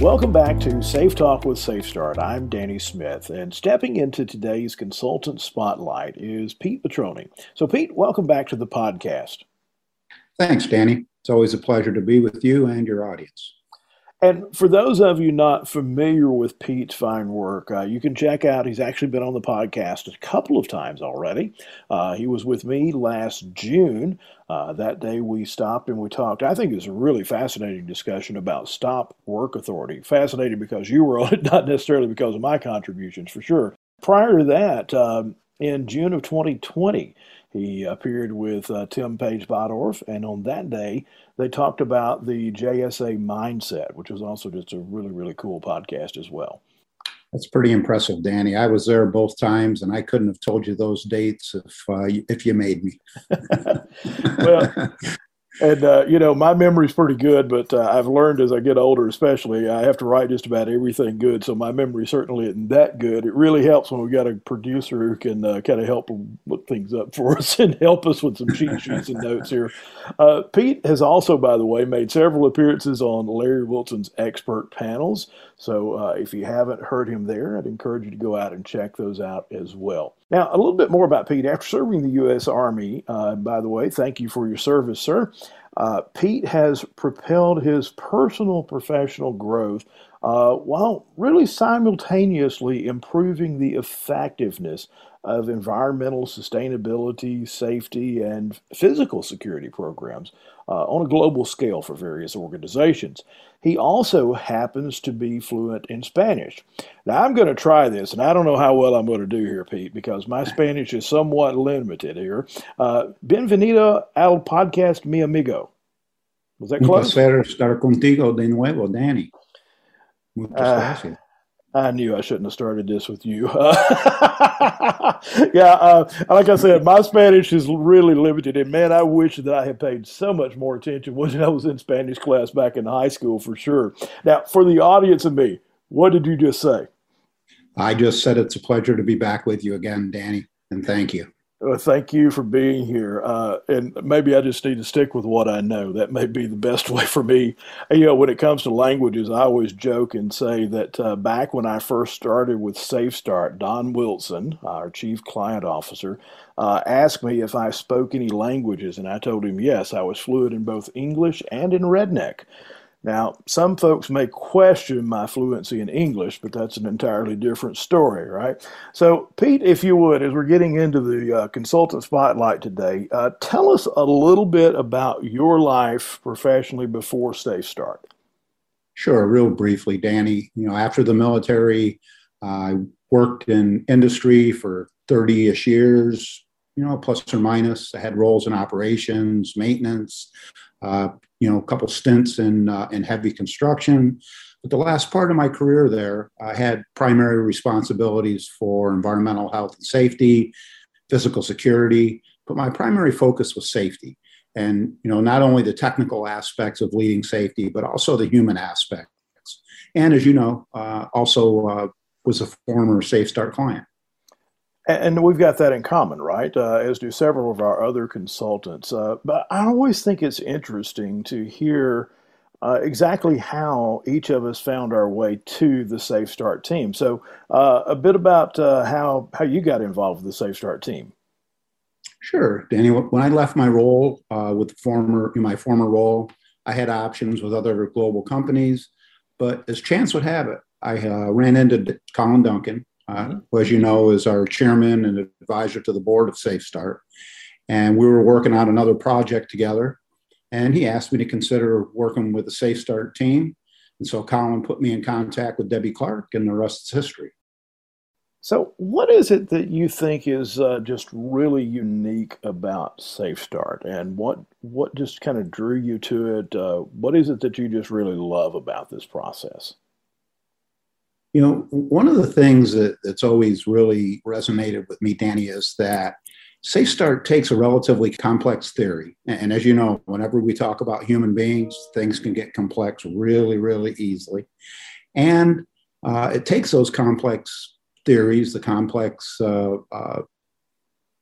Welcome back to Safe Talk with SafeStart. I'm Danny Smith, and stepping into today's consultant spotlight is Pete Petroni. So, Pete, welcome back to the podcast. Thanks, Danny. It's always a pleasure to be with you and your audience. And for those of you not familiar with Pete's fine work, uh, you can check out, he's actually been on the podcast a couple of times already. Uh, he was with me last June. Uh, that day we stopped and we talked. I think it was a really fascinating discussion about stop work authority. Fascinating because you were on it, not necessarily because of my contributions, for sure. Prior to that, um, in June of 2020, he appeared with uh, Tim Page Bottorff, and on that day, they talked about the JSA mindset, which was also just a really, really cool podcast as well. That's pretty impressive, Danny. I was there both times, and I couldn't have told you those dates if uh, if you made me. well, and uh, you know my memory's pretty good but uh, i've learned as i get older especially i have to write just about everything good so my memory certainly isn't that good. It really helps when we've got a producer who can uh, kind of help look things up for us and help us with some cheat sheets and notes here. Uh, pete has also by the way made several appearances on larry wilson's expert panels so uh, if you haven't heard him there i'd encourage you to go out and check those out as well now, a little bit more about Pete. After serving the U.S. Army, uh, by the way, thank you for your service, sir. Uh, Pete has propelled his personal professional growth uh, while really simultaneously improving the effectiveness of environmental sustainability, safety, and physical security programs uh, on a global scale for various organizations. He also happens to be fluent in Spanish. Now, I'm going to try this, and I don't know how well I'm going to do here, Pete, because my Spanish is somewhat limited here. Uh, bienvenido al podcast, mi amigo. Was that close? Un placer estar contigo de nuevo, Danny. Muchas uh, gracias. I knew I shouldn't have started this with you. yeah, uh, like I said, my Spanish is really limited, and man, I wish that I had paid so much more attention when I was in Spanish class back in high school for sure. Now, for the audience and me, what did you just say? I just said it's a pleasure to be back with you again, Danny, and thank you. Well, thank you for being here. Uh, and maybe I just need to stick with what I know. That may be the best way for me. You know, when it comes to languages, I always joke and say that uh, back when I first started with SafeStart, Don Wilson, our chief client officer, uh, asked me if I spoke any languages. And I told him yes, I was fluent in both English and in Redneck. Now, some folks may question my fluency in English, but that's an entirely different story, right? So, Pete, if you would, as we're getting into the uh, consultant spotlight today, uh, tell us a little bit about your life professionally before SafeStart. Sure, real briefly, Danny. You know, after the military, I worked in industry for 30 ish years, you know, plus or minus. I had roles in operations, maintenance, uh, you know, a couple stints in uh, in heavy construction. But the last part of my career there, I had primary responsibilities for environmental health and safety, physical security, but my primary focus was safety. And you know, not only the technical aspects of leading safety, but also the human aspects. And as you know, uh, also uh, was a former SafeStart client. And we've got that in common, right? Uh, as do several of our other consultants. Uh, but I always think it's interesting to hear uh, exactly how each of us found our way to the SafeStart team. So, uh, a bit about uh, how how you got involved with the SafeStart team. Sure, Danny. When I left my role uh, with former in my former role, I had options with other global companies, but as chance would have it, I ran into Colin Duncan uh, who, as you know, is our chairman and advisor to the board of SafeStart. And we were working on another project together. And he asked me to consider working with the SafeStart team. And so Colin put me in contact with Debbie Clark, and the rest is history. So, what is it that you think is uh, just really unique about SafeStart, and what what just kind of drew you to it? Uh, what is it that you just really love about this process? You know, one of the things that, that's always really resonated with me, Danny, is that SafeStart takes a relatively complex theory. And as you know, whenever we talk about human beings, things can get complex really, really easily. And uh, it takes those complex theories, the complex uh, uh,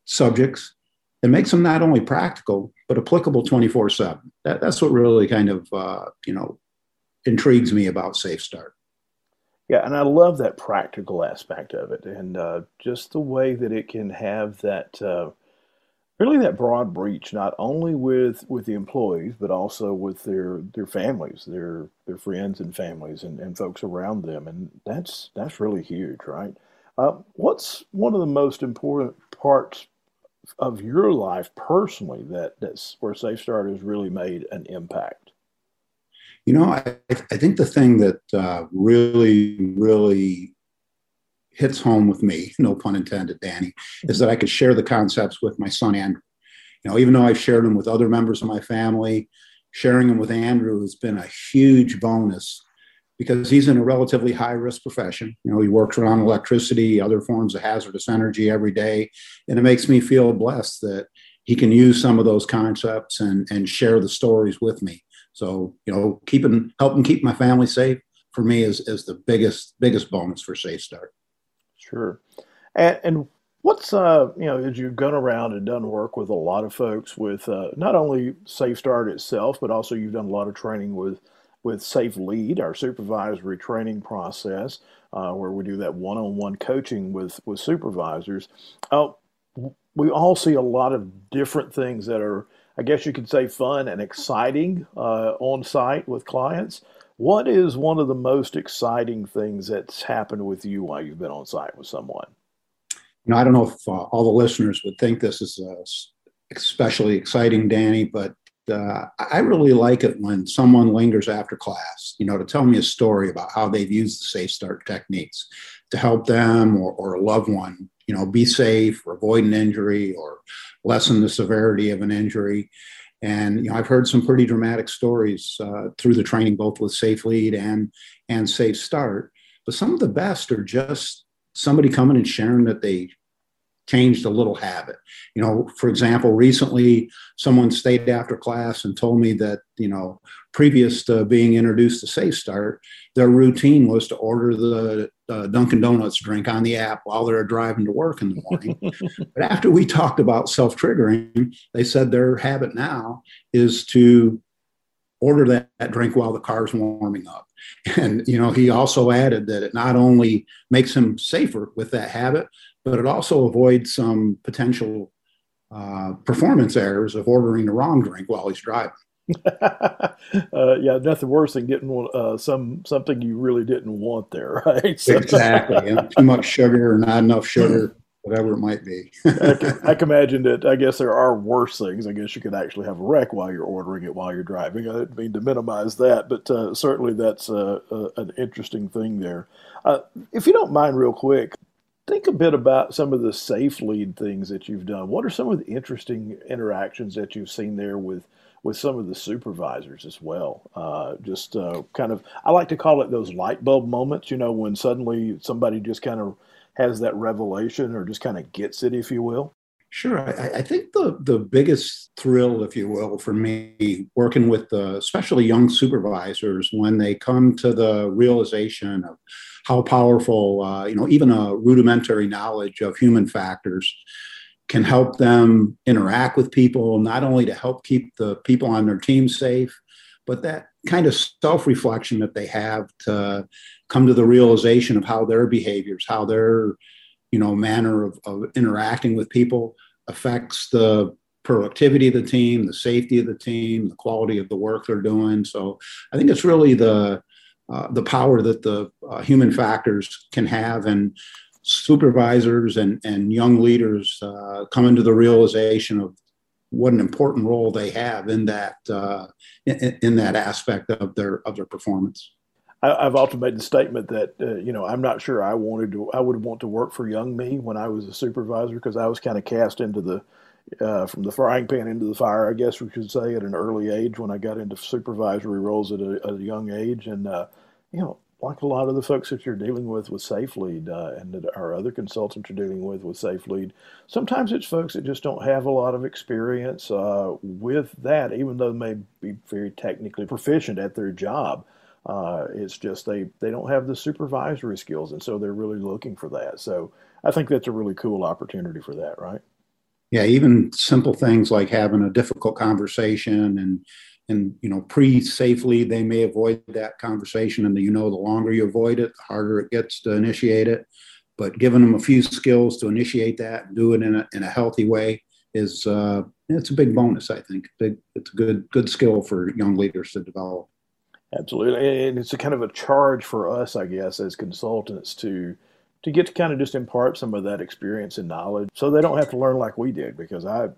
subjects, and makes them not only practical, but applicable 24 7. That, that's what really kind of, uh, you know, intrigues me about Safe Start. Yeah, and I love that practical aspect of it, and uh, just the way that it can have that uh, really that broad reach, not only with with the employees, but also with their their families, their their friends and families, and, and folks around them, and that's that's really huge, right? Uh, what's one of the most important parts of your life personally that that's where Safe Start has really made an impact? You know, I, I think the thing that uh, really, really hits home with me, no pun intended, Danny, is that I could share the concepts with my son Andrew. You know, even though I've shared them with other members of my family, sharing them with Andrew has been a huge bonus because he's in a relatively high risk profession. You know, he works around electricity, other forms of hazardous energy every day. And it makes me feel blessed that he can use some of those concepts and, and share the stories with me. So, you know, keeping helping keep my family safe for me is, is the biggest, biggest bonus for Safe Start. Sure. And, and what's, uh, you know, as you've gone around and done work with a lot of folks with uh, not only Safe Start itself, but also you've done a lot of training with with Safe Lead, our supervisory training process, uh, where we do that one-on-one coaching with with supervisors. Uh, we all see a lot of different things that are, I guess you could say, fun and exciting uh, on site with clients. What is one of the most exciting things that's happened with you while you've been on site with someone? You know, I don't know if uh, all the listeners would think this is especially exciting, Danny, but uh, I really like it when someone lingers after class, you know, to tell me a story about how they've used the Safe Start techniques to help them or, or a loved one, you know, be safe or avoid an injury or lessen the severity of an injury. And you know, I've heard some pretty dramatic stories uh, through the training, both with Safe Lead and and Safe Start. But some of the best are just somebody coming and sharing that they changed a little habit. You know, for example, recently someone stayed after class and told me that, you know, previous to being introduced to Safe Start, their routine was to order the uh, Dunkin' Donuts drink on the app while they're driving to work in the morning. but after we talked about self triggering, they said their habit now is to order that, that drink while the car's warming up. And, you know, he also added that it not only makes him safer with that habit, but it also avoids some potential uh, performance errors of ordering the wrong drink while he's driving. uh, yeah, nothing worse than getting uh, some something you really didn't want there, right? So. Exactly, too much sugar or not enough sugar, whatever it might be. I, can, I, can, imagine that. I guess there are worse things. I guess you could actually have a wreck while you're ordering it while you're driving. I didn't mean to minimize that, but uh, certainly that's uh, uh, an interesting thing there. if you don't mind, real quick, think a bit about some of the safe lead things that you've done. What are some of the interesting interactions that you've seen there with with some of the supervisors as well? Uh, just uh, kind of, I like to call it those light bulb moments. You know, when suddenly somebody just kind of has that revelation or just kind of gets it, if you will. Sure. I, I, think the, the biggest thrill, if you will, for me, working with the, especially young supervisors, when they come to the realization of how powerful, uh, you know, even a rudimentary knowledge of human factors can help them interact with people, not only to help keep the people on their team safe, but that kind of self reflection that they have to come to the realization of how their behaviors, how their you know manner of, of interacting with people affects the productivity of the team, the safety of the team, the quality of the work they're doing. So I think it's really the uh, the power that the uh, human factors can have, and supervisors and and young leaders uh, come into the realization of what an important role they have in that uh, in, in, that aspect of their of their performance. I, have often made the statement that uh, you know I'm not sure I wanted to I would want to work for young me when I was a supervisor because I was kind of cast into the uh, from the frying pan into the fire, I guess we could say, at an early age when I got into supervisory roles at a, at a young age, and uh, you know, like a lot of the folks that you're dealing with with Safe Lead uh, and that our other consultants are dealing with with Safe Lead, sometimes it's folks that just don't have a lot of experience uh, with that, even though they may be very technically proficient at their job. Uh, it's just they they don't have the supervisory skills, and so they're really looking for that. So I think that's a really cool opportunity for that, right? Yeah, even simple things like having a difficult conversation and and you know pre-safely they may avoid that conversation and you know the longer you avoid it the harder it gets to initiate it but giving them a few skills to initiate that and do it in a, in a healthy way is uh, it's a big bonus i think big it's a good good skill for young leaders to develop absolutely and it's a kind of a charge for us i guess as consultants to to get to kind of just impart some of that experience and knowledge so they don't have to learn like we did because i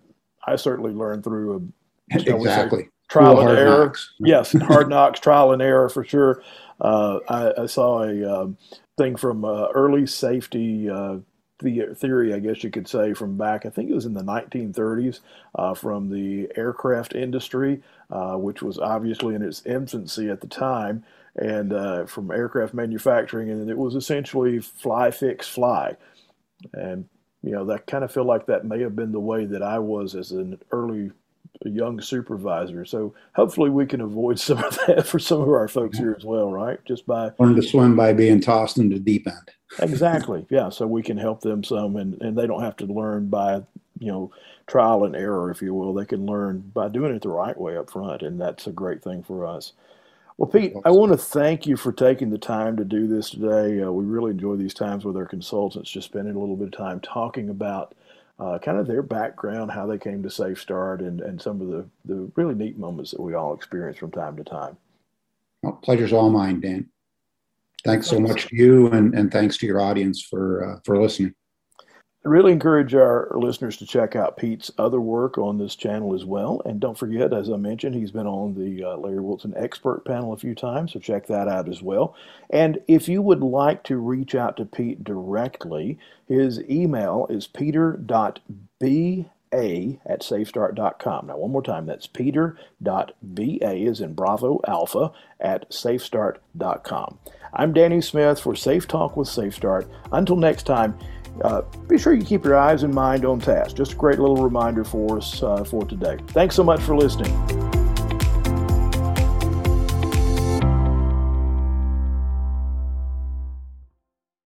i certainly learned through a exactly trial and error. Knocks. Yes, hard knocks, trial and error for sure. Uh, I, I, saw a um, thing from uh, early safety uh, the theory, I guess you could say, from back, I think it was in the 1930s, uh, from the aircraft industry, uh, which was obviously in its infancy at the time, and uh, from aircraft manufacturing, and it was essentially fly, fix, fly. And you know, that kind of feel like that may have been the way that I was as an early young supervisor. So hopefully we can avoid some of that for some of our folks here as well, right? Just by learn to swim by being tossed into deep end. Exactly. Yeah. So we can help them some and, and they don't have to learn by, you know, trial and error, if you will. They can learn by doing it the right way up front. And that's a great thing for us. Well, Pete, I want to thank you for taking the time to do this today. Uh, we really enjoy these times with our consultants, just spending a little bit of time talking about uh, kind of their background, how they came to Safe Start, and, and some of the, the really neat moments that we all experience from time to time. Well, pleasure's all mine, Dan. Thanks so much to you, and, and thanks to your audience for uh, for listening. I really encourage our listeners to check out Pete's other work on this channel as well. And don't forget, as I mentioned, he's been on the uh, Larry Wilson expert panel a few times, so check that out as well. And if you would like to reach out to Pete directly, his email is peter.ba at safestart.com. Now, one more time, that's peter.ba is in Bravo Alpha at safestart.com. I'm Danny Smith for Safe Talk with SafeStart. Until next time, uh, be sure you keep your eyes and mind on task. Just a great little reminder for us uh, for today. Thanks so much for listening.